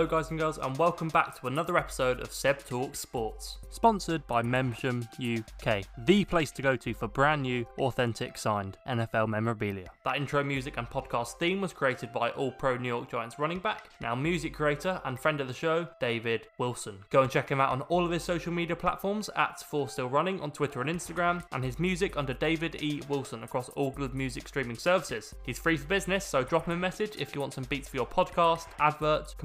Hello, guys and girls, and welcome back to another episode of Seb Talk Sports, sponsored by Memsham UK, the place to go to for brand new, authentic, signed NFL memorabilia. That intro music and podcast theme was created by All Pro New York Giants running back, now music creator and friend of the show, David Wilson. Go and check him out on all of his social media platforms at For Still Running on Twitter and Instagram, and his music under David E. Wilson across all good music streaming services. He's free for business, so drop him a message if you want some beats for your podcast, adverts, advert,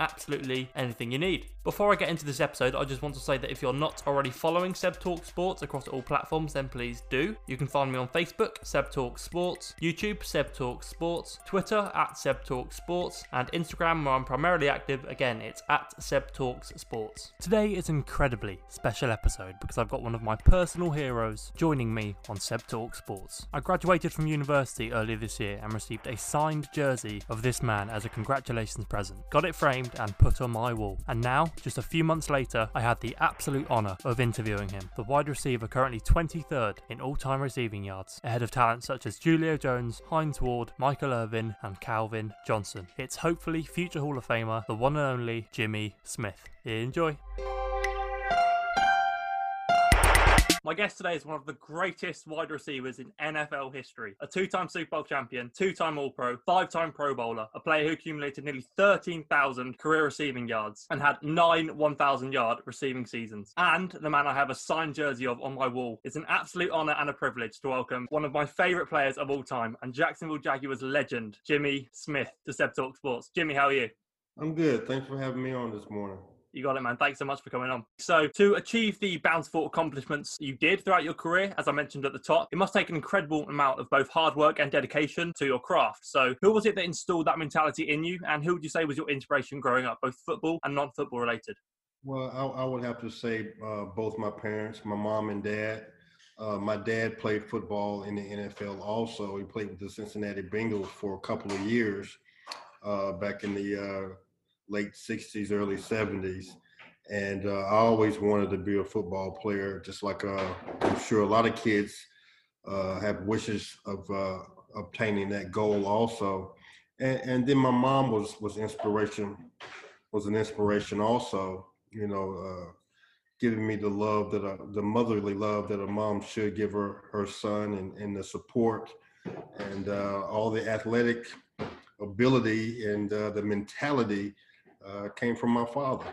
absolutely anything you need. Before I get into this episode, I just want to say that if you're not already following Seb Talk Sports across all platforms, then please do. You can find me on Facebook, Seb Talk Sports, YouTube, Seb Talk Sports, Twitter at Seb Talk Sports, and Instagram where I'm primarily active. Again, it's at Seb Talks Sports. Today is an incredibly special episode because I've got one of my personal heroes joining me on Seb Talk Sports. I graduated from university earlier this year and received a signed jersey of this man as a congratulations present. Got it framed and put on my wall. And now, just a few months later, I had the absolute honour of interviewing him. The wide receiver currently 23rd in all time receiving yards, ahead of talents such as Julio Jones, Hines Ward, Michael Irvin, and Calvin Johnson. It's hopefully future Hall of Famer, the one and only Jimmy Smith. Enjoy. My guest today is one of the greatest wide receivers in NFL history. A two time Super Bowl champion, two time All Pro, five time Pro Bowler, a player who accumulated nearly 13,000 career receiving yards and had nine 1,000 yard receiving seasons. And the man I have a signed jersey of on my wall. It's an absolute honour and a privilege to welcome one of my favourite players of all time and Jacksonville Jaguars legend, Jimmy Smith, to Seb Talk Sports. Jimmy, how are you? I'm good. Thanks for having me on this morning. You got it, man. Thanks so much for coming on. So, to achieve the bountiful accomplishments you did throughout your career, as I mentioned at the top, it must take an incredible amount of both hard work and dedication to your craft. So, who was it that installed that mentality in you, and who would you say was your inspiration growing up, both football and non football related? Well, I, I, would have to say uh, both my parents, my mom and dad. Uh, my dad played football in the NFL also. He played with the Cincinnati Bengals for a couple of years uh, back in the uh, late 60s, early 70s. And uh, I always wanted to be a football player, just like uh, I'm sure a lot of kids uh, have wishes of uh, obtaining that goal also. And, and, then my mom was was inspiration, was an inspiration also. You know, uh, giving me the love that a, the motherly love that a mom should give her her son, and, and the support, and uh, all the athletic ability and the mentality uh, came from my father.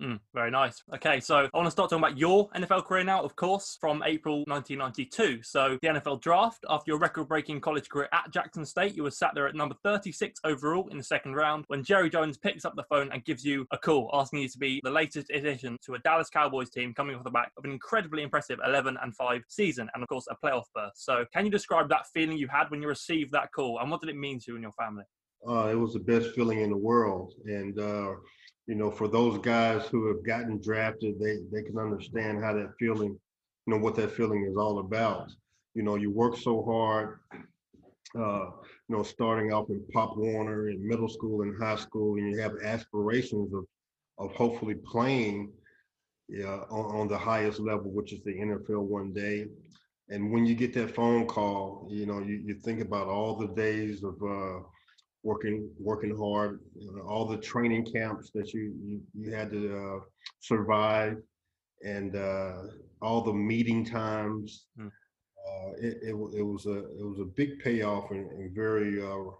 Mm, very nice. Okay, so I want to start talking about your NFL career now, of course, from April 1992. So the NFL draft, after your record-breaking college career at Jackson State, you were sat there at number 36 overall in the second round when Jerry Jones picks up the phone and gives you a call, asking you to be the latest addition to a Dallas Cowboys team coming off the back of an incredibly impressive 11 and 5 season, and of course a playoff berth. So can you describe that feeling you had when you received that call, and what did it mean to you and your family? Uh, it was the best feeling in the world. And uh, you know, for those guys who have gotten drafted, they they can understand how that feeling, you know, what that feeling is all about. You know, you work so hard. Uh, you know, starting off in Pop Warner in middle school and high school, and you have aspirations of of hopefully playing yeah, on, on the highest level, which is the NFL one day. And when you get that phone call, you know, you, you think about all the days of uh, working working hard, you know, all the training camps that you you, you had to uh, survive, and uh, all the meeting times. Hmm. Uh, it, it, it was a it was a big payoff and, and very uh,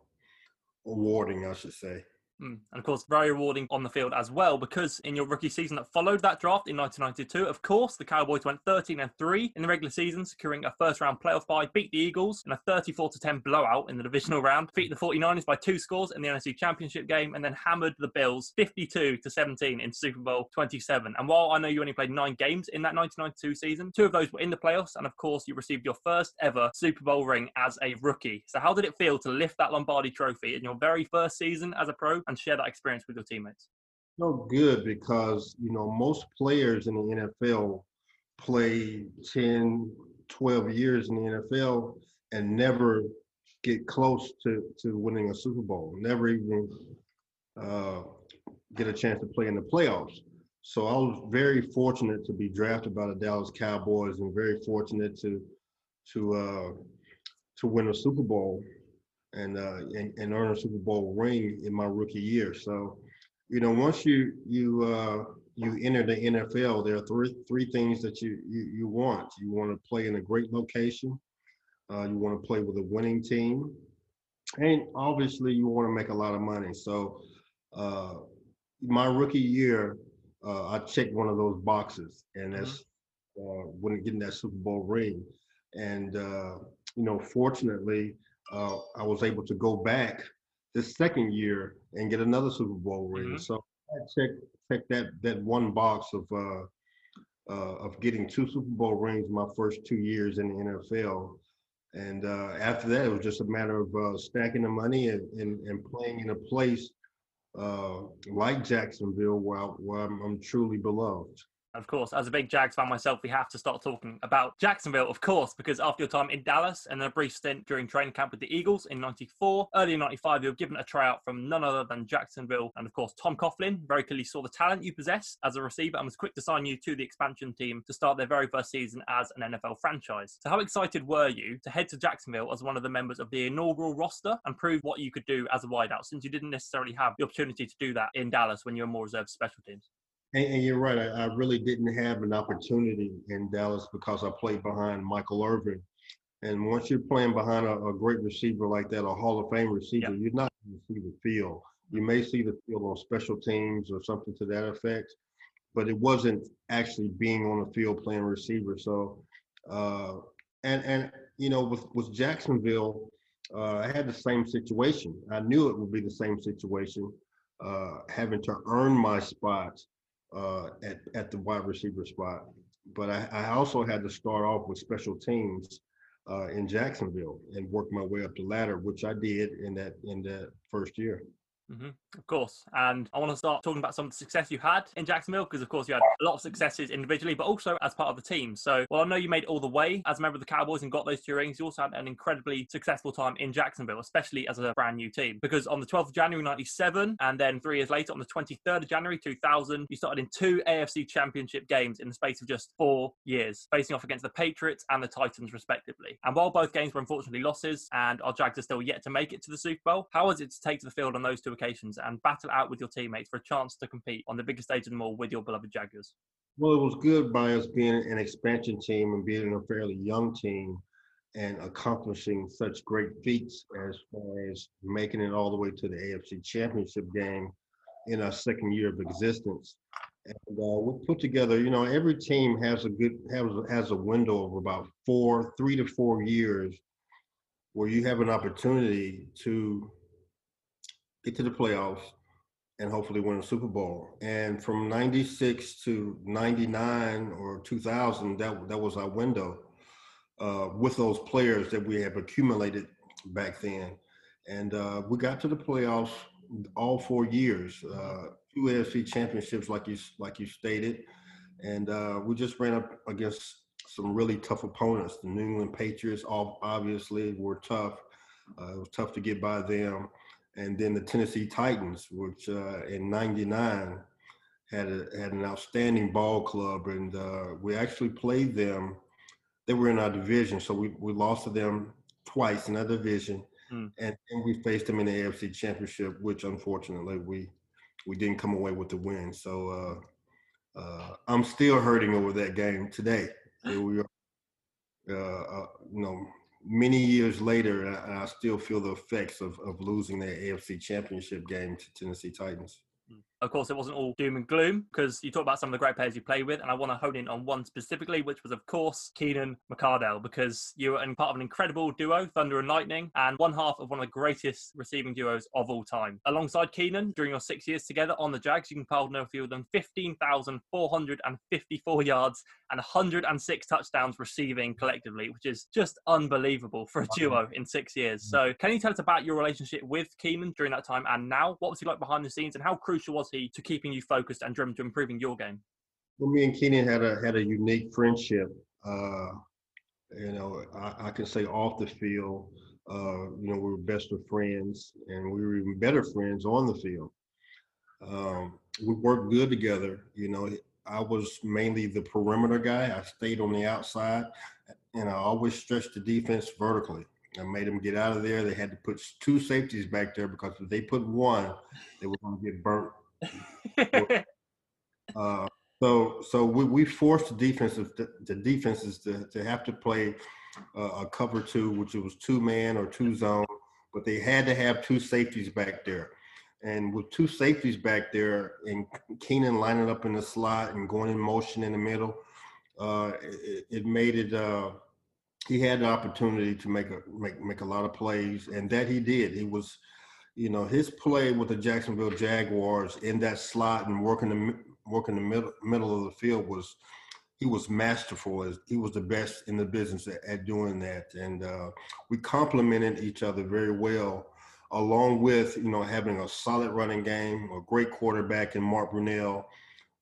rewarding, I should say. Mm. And of course, very rewarding on the field as well, because in your rookie season that followed that draft in 1992, of course, the Cowboys went 13 and 3 in the regular season, securing a first round playoff bye, beat the Eagles in a 34 10 blowout in the divisional round, beat the 49ers by two scores in the NFC Championship game, and then hammered the Bills 52 to 17 in Super Bowl 27. And while I know you only played nine games in that 1992 season, two of those were in the playoffs, and of course, you received your first ever Super Bowl ring as a rookie. So, how did it feel to lift that Lombardi trophy in your very first season as a pro? And share that experience with your teammates? No good because you know most players in the NFL play 10, 12 years in the NFL and never get close to, to winning a Super Bowl, never even uh, get a chance to play in the playoffs. So I was very fortunate to be drafted by the Dallas Cowboys and very fortunate to to uh, to win a Super Bowl and, uh, and, and earn a Super Bowl ring in my rookie year. So you know, once you you uh, you enter the NFL, there are three three things that you you, you want. You want to play in a great location. Uh, you want to play with a winning team, and obviously you want to make a lot of money. So, uh, my rookie year, uh, I checked one of those boxes, and mm-hmm. that's uh, when getting that Super Bowl ring. And uh, you know, fortunately, uh, I was able to go back this second year and get another Super Bowl ring. Mm-hmm. So I checked checked that that one box of uh, uh, of getting two Super Bowl rings my first two years in the NFL. And uh, after that, it was just a matter of uh, stacking the money and, and, and playing in a place uh, like Jacksonville, where, I, where I'm, I'm truly beloved. Of course, as a big Jags fan myself, we have to start talking about Jacksonville, of course, because after your time in Dallas and a brief stint during training camp with the Eagles in 94, early in 95, you were given a tryout from none other than Jacksonville. And of course, Tom Coughlin very clearly saw the talent you possess as a receiver and was quick to sign you to the expansion team to start their very first season as an NFL franchise. So, how excited were you to head to Jacksonville as one of the members of the inaugural roster and prove what you could do as a wideout, since you didn't necessarily have the opportunity to do that in Dallas when you were more reserved special teams? And, and you're right. I, I, really didn't have an opportunity in Dallas because I played behind Michael Irvin. And once you're playing behind a, a great receiver like that, a Hall of Fame receiver, you're not going to see the field. You may see the field on special teams or something to that effect, but it wasn't actually being on the field playing receiver. So, uh, and and you know, with with Jacksonville, uh, I had the same situation. I knew it would be the same situation, uh, having to earn my spot uh, at, at the wide receiver spot. But I, I also had to start off with special teams uh, in Jacksonville and work my way up the ladder, which I did in that in that first year. Mm-hmm. Of course. And I want to start talking about some of the success you had in Jacksonville because, of course, you had a lot of successes individually, but also as part of the team. So, well, I know you made all the way as a member of the Cowboys and got those two rings. You also had an incredibly successful time in Jacksonville, especially as a brand new team. Because on the 12th of January 97, and then three years later, on the 23rd of January 2000, you started in two AFC championship games in the space of just four years, facing off against the Patriots and the Titans, respectively. And while both games were unfortunately losses and our Jags are still yet to make it to the Super Bowl, how was it to take to the field on those two and battle out with your teammates for a chance to compete on the biggest stage of them all with your beloved Jaguars? Well, it was good by us being an expansion team and being a fairly young team and accomplishing such great feats as far as making it all the way to the AFC Championship game in our second year of existence. And uh, we put together, you know, every team has a good has has a window of about four, three to four years, where you have an opportunity to get to the playoffs, and hopefully win a Super Bowl. And from 96 to 99 or 2000, that, that was our window uh, with those players that we have accumulated back then. And uh, we got to the playoffs all four years, uh, two AFC championships, like you like you stated, and uh, we just ran up against some really tough opponents. The New England Patriots, all obviously, were tough. Uh, it was tough to get by them and then the Tennessee Titans, which uh, in '99 had a, had an outstanding ball club, and uh, we actually played them. They were in our division, so we, we lost to them twice in our division, mm. and, and we faced them in the AFC Championship, which unfortunately we we didn't come away with the win. So uh, uh I'm still hurting over that game today. We are, uh, uh, you know, many years later, and I, still feel the effects of, of losing that AFC championship game to Tennessee Titans. Of course, it wasn't all doom and gloom because you talk about some of the great players you played with, and I want to hone in on one specifically, which was, of course, Keenan McCardell, because you were part of an incredible duo, Thunder and Lightning, and one half of one of the greatest receiving duos of all time. Alongside Keenan, during your six years together on the Jags, you compiled no fewer than 15,454 yards and 106 touchdowns receiving collectively, which is just unbelievable for a duo in six years. Mm. So, can you tell us about your relationship with Keenan during that time and now? What was he like behind the scenes, and how crucial was to keeping you focused and driven to improving your game? Well, me and Keenan had a had a unique friendship. Uh, you know, I, I, can say off the field, uh, you know, we were best of friends, and we were even better friends on the field. Um, we worked good together. You know, I was mainly the perimeter guy. I stayed on the outside, and I always stretched the defense vertically. I made them get out of there. They had to put two safeties back there because if they put one, they were going to get burnt uh, so so we, we forced the the defenses to, to have to play uh, a cover two, which it was two man or two zone, but they had to have two safeties back there. And with two safeties back there and Keenan lining up in the slot and going in motion in the middle, uh, it, it, made it. Uh, he had the opportunity to make a make make a lot of plays, and that he did. He was, you know, his play with the Jacksonville Jaguars in that slot and working the working the middle middle of the field was he was masterful. He was the best in the business at, at doing that, and uh, we complemented each other very well. Along with you know having a solid running game, a great quarterback in Mark Brunell,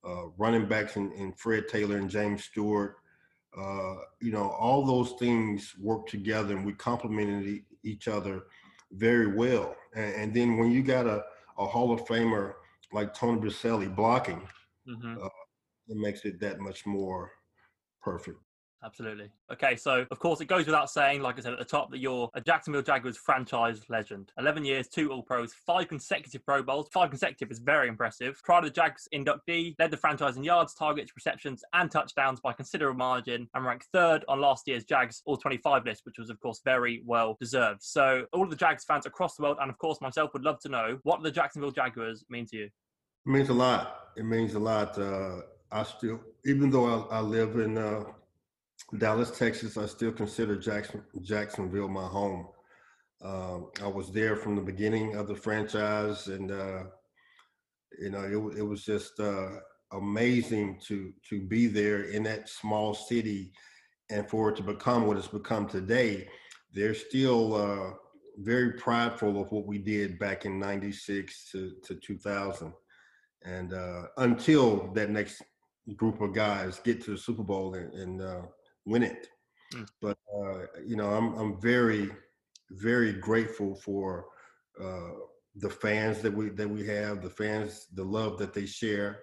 uh, running backs in, in, Fred Taylor and James Stewart, uh, you know all those things worked together, and we complemented e- each other very well. And, and, then when you got a, a Hall of Famer like Tony Boselli blocking, mm-hmm. uh, it makes it that much more perfect. Absolutely. Okay, so of course it goes without saying, like I said at the top, that you're a Jacksonville Jaguars franchise legend. 11 years, two All Pros, five consecutive Pro Bowls. Five consecutive is very impressive. Pride of the Jags inductee, led the franchise in yards, targets, receptions, and touchdowns by considerable margin, and ranked third on last year's Jags All 25 list, which was of course very well deserved. So all of the Jags fans across the world, and of course myself, would love to know what the Jacksonville Jaguars mean to you. It means a lot. It means a lot. Uh, I still, even though I, I live in uh, Dallas, Texas, I still consider Jackson, Jacksonville my home. Uh, I was there from the beginning of the franchise, and uh, you know, it, it was just uh, amazing to to be there in that small city, and for it to become what it's become today. They're still uh, very prideful of what we did back in '96 to, to 2000, and uh, until that next group of guys get to the Super Bowl and, and uh, win it. Mm. But uh, you know, I'm I'm very very grateful for uh, the fans that we that we have, the fans, the love that they share,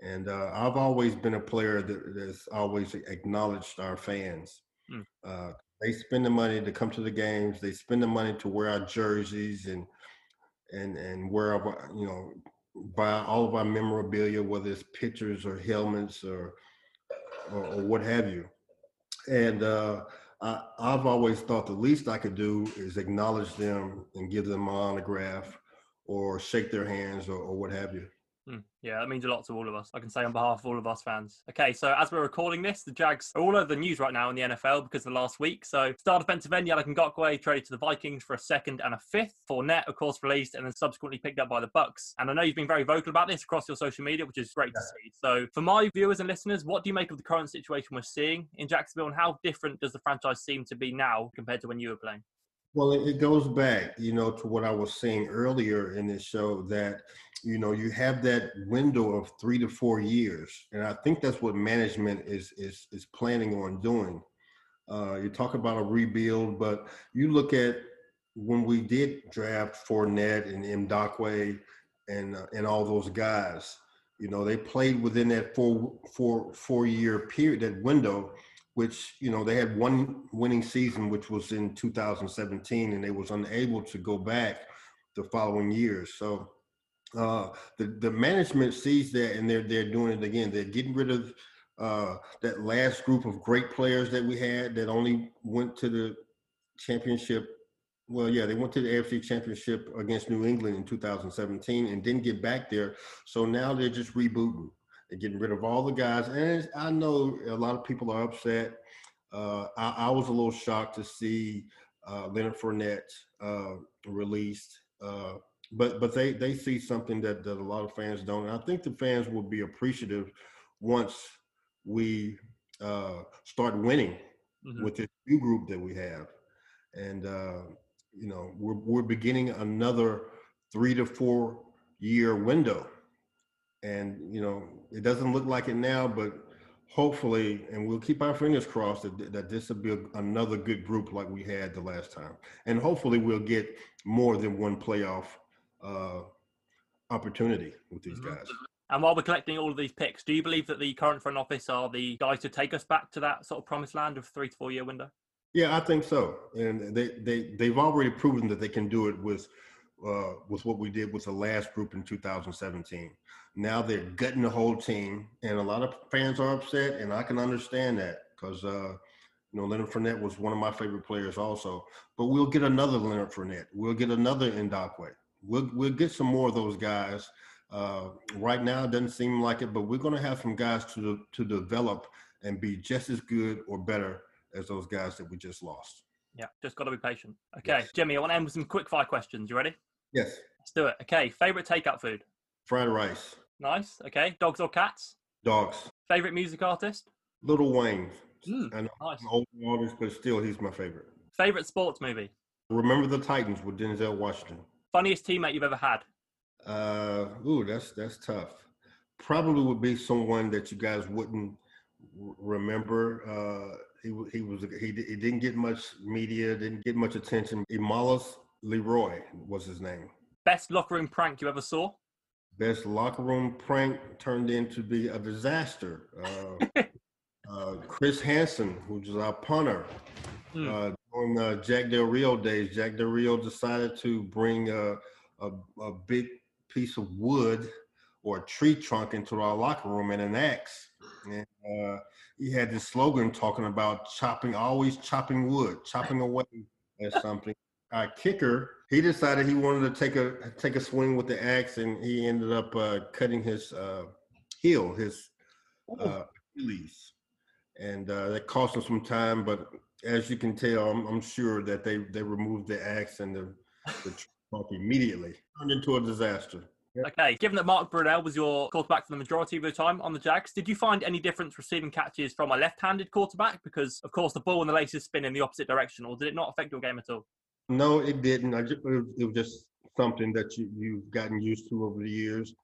and uh, I've always been a player that, has always acknowledged our fans. Mm. they spend the money to come to the games. They spend the money to wear our jerseys and and and wear our, you know buy all of our memorabilia, whether it's pictures or helmets or or, or what have you. And uh, I, have always thought the least I could do is acknowledge them and give them my autograph or shake their hands or, or what have you. Mm, yeah, that means a lot to all of us. I can say on behalf of all of us fans. Okay, so as we're recording this, the Jags are all over the news right now in the NFL because of the last week. So, star defensive end Yannick Ngakoue traded to the Vikings for a second and a fifth. Fournette, of course, released and then subsequently picked up by the Bucs. And I know you've been very vocal about this across your social media, which is great yeah. to see. So, for my viewers and listeners, what do you make of the current situation we're seeing in Jacksonville, and how different does the franchise seem to be now compared to when you were playing? Well, it goes back, you know, to what I was saying earlier in this show that, you know, you have that window of three to four years, and I think that's what management is is is planning on doing. Uh, you talk about a rebuild, but you look at when we did draft Fournette and Ngakoue and uh, and all those guys, you know, they played within that four four four year period, that window which you know they had one winning season, which was in 2017, and they was unable to go back the following years. So uh, the the management sees that, and they're they're doing it again. They're getting rid of uh, that last group of great players that we had that only went to the championship. Well, yeah, they went to the AFC Championship against New England in 2017 and didn't get back there. So now they're just rebooting. They're getting rid of all the guys, and I know a lot of people are upset. Uh, I, I, was a little shocked to see uh, Leonard Fournette uh, released, uh, but but they they see something that that a lot of fans don't. And I think the fans will be appreciative once we uh, start winning mm-hmm. with this new group that we have, and uh, you know we're we're beginning another three to four year window and you know it doesn't look like it now, but hopefully, and we'll keep our fingers crossed that, that this will be another good group like we had the last time, and hopefully we'll get more than one playoff uh, opportunity with these mm-hmm. guys. And while we're collecting all of these picks, do you believe that the current front office are the guys to take us back to that sort of promised land of three to four year window? Yeah, I think so. And they they they've already proven that they can do it with uh, with what we did with the last group in 2017. Now they're gutting the whole team, and a lot of fans are upset, and I can understand that because uh, you know Leonard Fournette was one of my favorite players also. But we'll get another Leonard Fournette. We'll get another Ngakoue. We'll we'll get some more of those guys. Uh, right now, it doesn't seem like it, but we're going to have some guys to to develop and be just as good or better as those guys that we just lost. Yeah, just got to be patient. Okay, yes. Jimmy, I want to end with some quick fire questions. You ready? Yes. Let's do it. Okay, favorite takeout food? Fried rice. Nice. Okay, dogs or cats? Dogs. Favorite music artist? Lil Wayne. Mm, I know nice. old artist, but still, he's my favorite. Favorite sports movie? Remember the Titans with Denzel Washington. Funniest teammate you've ever had? Uh, ooh, that's that's tough. Probably would be someone that you guys wouldn't remember. Uh, he he was he he didn't get much media, didn't get much attention. Emarlos Leroy was his name. Best locker room prank you ever saw? Best locker room prank turned into be a disaster. Uh, uh, Chris Hanson, who's our punter, mm. uh, during uh, Jack Del Rio days, Jack Del Rio decided to bring a, a, a big piece of wood or a tree trunk into our locker room and an axe. And uh, he had this slogan talking about chopping, always chopping wood, chopping away at something. Our kicker, he decided he wanted to take a take a swing with the axe, and he ended up uh, cutting his uh, heel, his uh, Achilles, and uh, that cost him some time. But as you can tell, I'm, I'm sure that they they removed the axe and the, the trunk immediately. Turned into a disaster. Yep. Okay, given that Mark Brunell was your quarterback for the majority of your time on the Jags, did you find any difference receiving catches from a left-handed quarterback? Because of course the ball and the laces spin in the opposite direction, or did it not affect your game at all? No, it didn't. I just, it was just something that you, you've gotten used to over the years.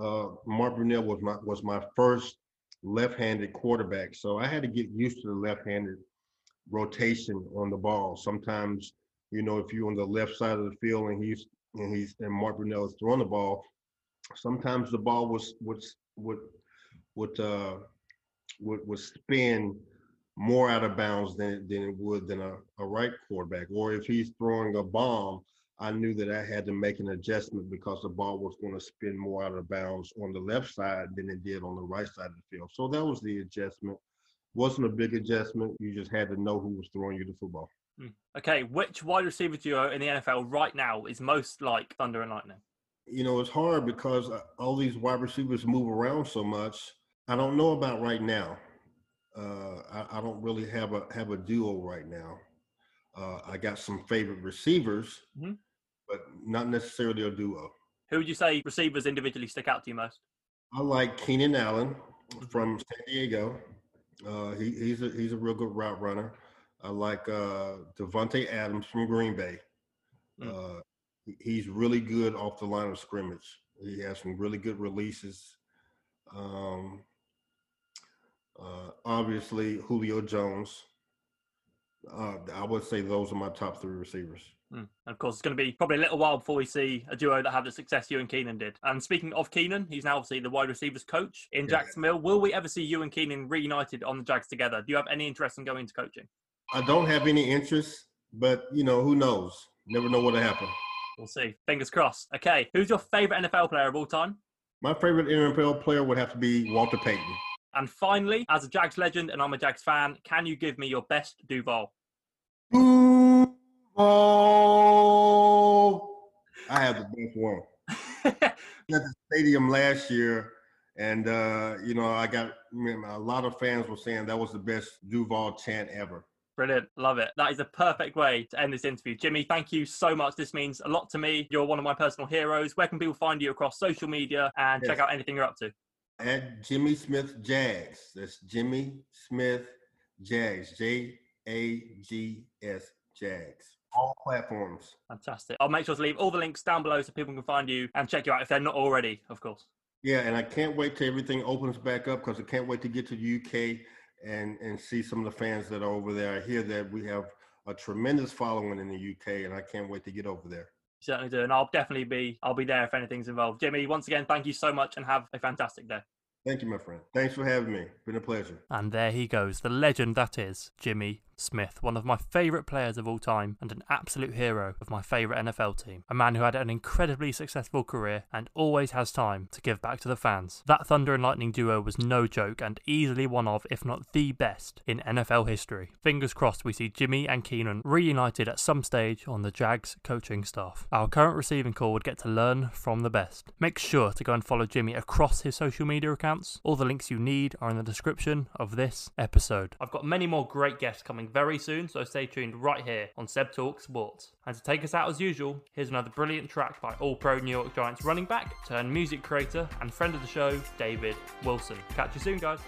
Uh, Mark Brunell was my was my first left-handed quarterback, so I had to get used to the left-handed rotation on the ball. Sometimes, you know, if you're on the left side of the field and he's and he's and Mark Brunell is throwing the ball, sometimes the ball was would would would uh would would spin more out of bounds than than it would than a, a right quarterback. Or if he's throwing a bomb, I knew that I had to make an adjustment because the ball was going to spin more out of bounds on the left side than it did on the right side of the field. So that was the adjustment. Wasn't a big adjustment. You just had to know who was throwing you the football. Hmm. Okay, which wide receiver duo in the NFL right now is most like Thunder and Lightning? you know, it's hard because uh, all these wide receivers move around so much. I don't know about right now. Uh, I, I, don't really have a have a duo right now. Uh, I got some favorite receivers, mm-hmm. but not necessarily a duo. Who would you say receivers individually stick out to you most? I like Keenan Allen mm-hmm. from San Diego. Uh, he, he's a he's a real good route runner. I like uh, Davante Adams from Green Bay. Mm he's really good off the line of scrimmage. He has some really good releases. Um, uh, obviously, Julio Jones. Uh, I would say those are my top three receivers. Mm. Of course, it's going to be probably a little while before we see a duo that have the success you and Keenan did. And speaking of Keenan, he's now obviously the wide receivers coach in yeah. Jacksonville. Will we ever see you and Keenan reunited on the Jags together? Do you have any interest in going into coaching? I don't have any interest, but you know, who knows? Never know what'll happen. We'll see. Fingers crossed. Okay, who's your favorite NFL player of all time? My favorite NFL player would have to be Walter Payton. And finally, as a Jags legend and I'm a Jags fan, can you give me your best Duval? Duval. I have the best one. at the stadium last year, and uh, you know, I got a lot of fans were saying that was the best Duval chant ever. Brilliant. Love it. That is a perfect way to end this interview. Jimmy, thank you so much. This means a lot to me. You're one of my personal heroes. Where can people find you across social media and yes. check out anything you're up to? At Jimmy Smith Jags. That's Jimmy Smith Jags. J A G S Jags. All platforms. Fantastic. I'll make sure to leave all the links down below so people can find you and check you out if they're not already, of course. Yeah, and I can't wait till everything opens back up because I can't wait to get to the UK and and see some of the fans that are over there. I hear that we have a tremendous following in the UK, and I can't wait to get over there. Certainly do, and I'll definitely be I'll be there if anything's involved. Jimmy, once again, thank you so much, and have a fantastic day. Thank you, my friend. Thanks for having me. Been a pleasure. And there he goes, the legend that is Jimmy Smith, one of my favourite players of all time and an absolute hero of my favourite NFL team. A man who had an incredibly successful career and always has time to give back to the fans. That Thunder and Lightning duo was no joke and easily one of, if not the best, in NFL history. Fingers crossed we see Jimmy and Keenan reunited at some stage on the Jags coaching staff. Our current receiving corps would get to learn from the best. Make sure to go and follow Jimmy across his social media accounts. All the links you need are in the description of this episode. I've got many more great guests coming very soon, so stay tuned right here on Seb Talk Sports. And to take us out as usual, here's another brilliant track by All Pro New York Giants running back, turned music creator, and friend of the show, David Wilson. Catch you soon, guys.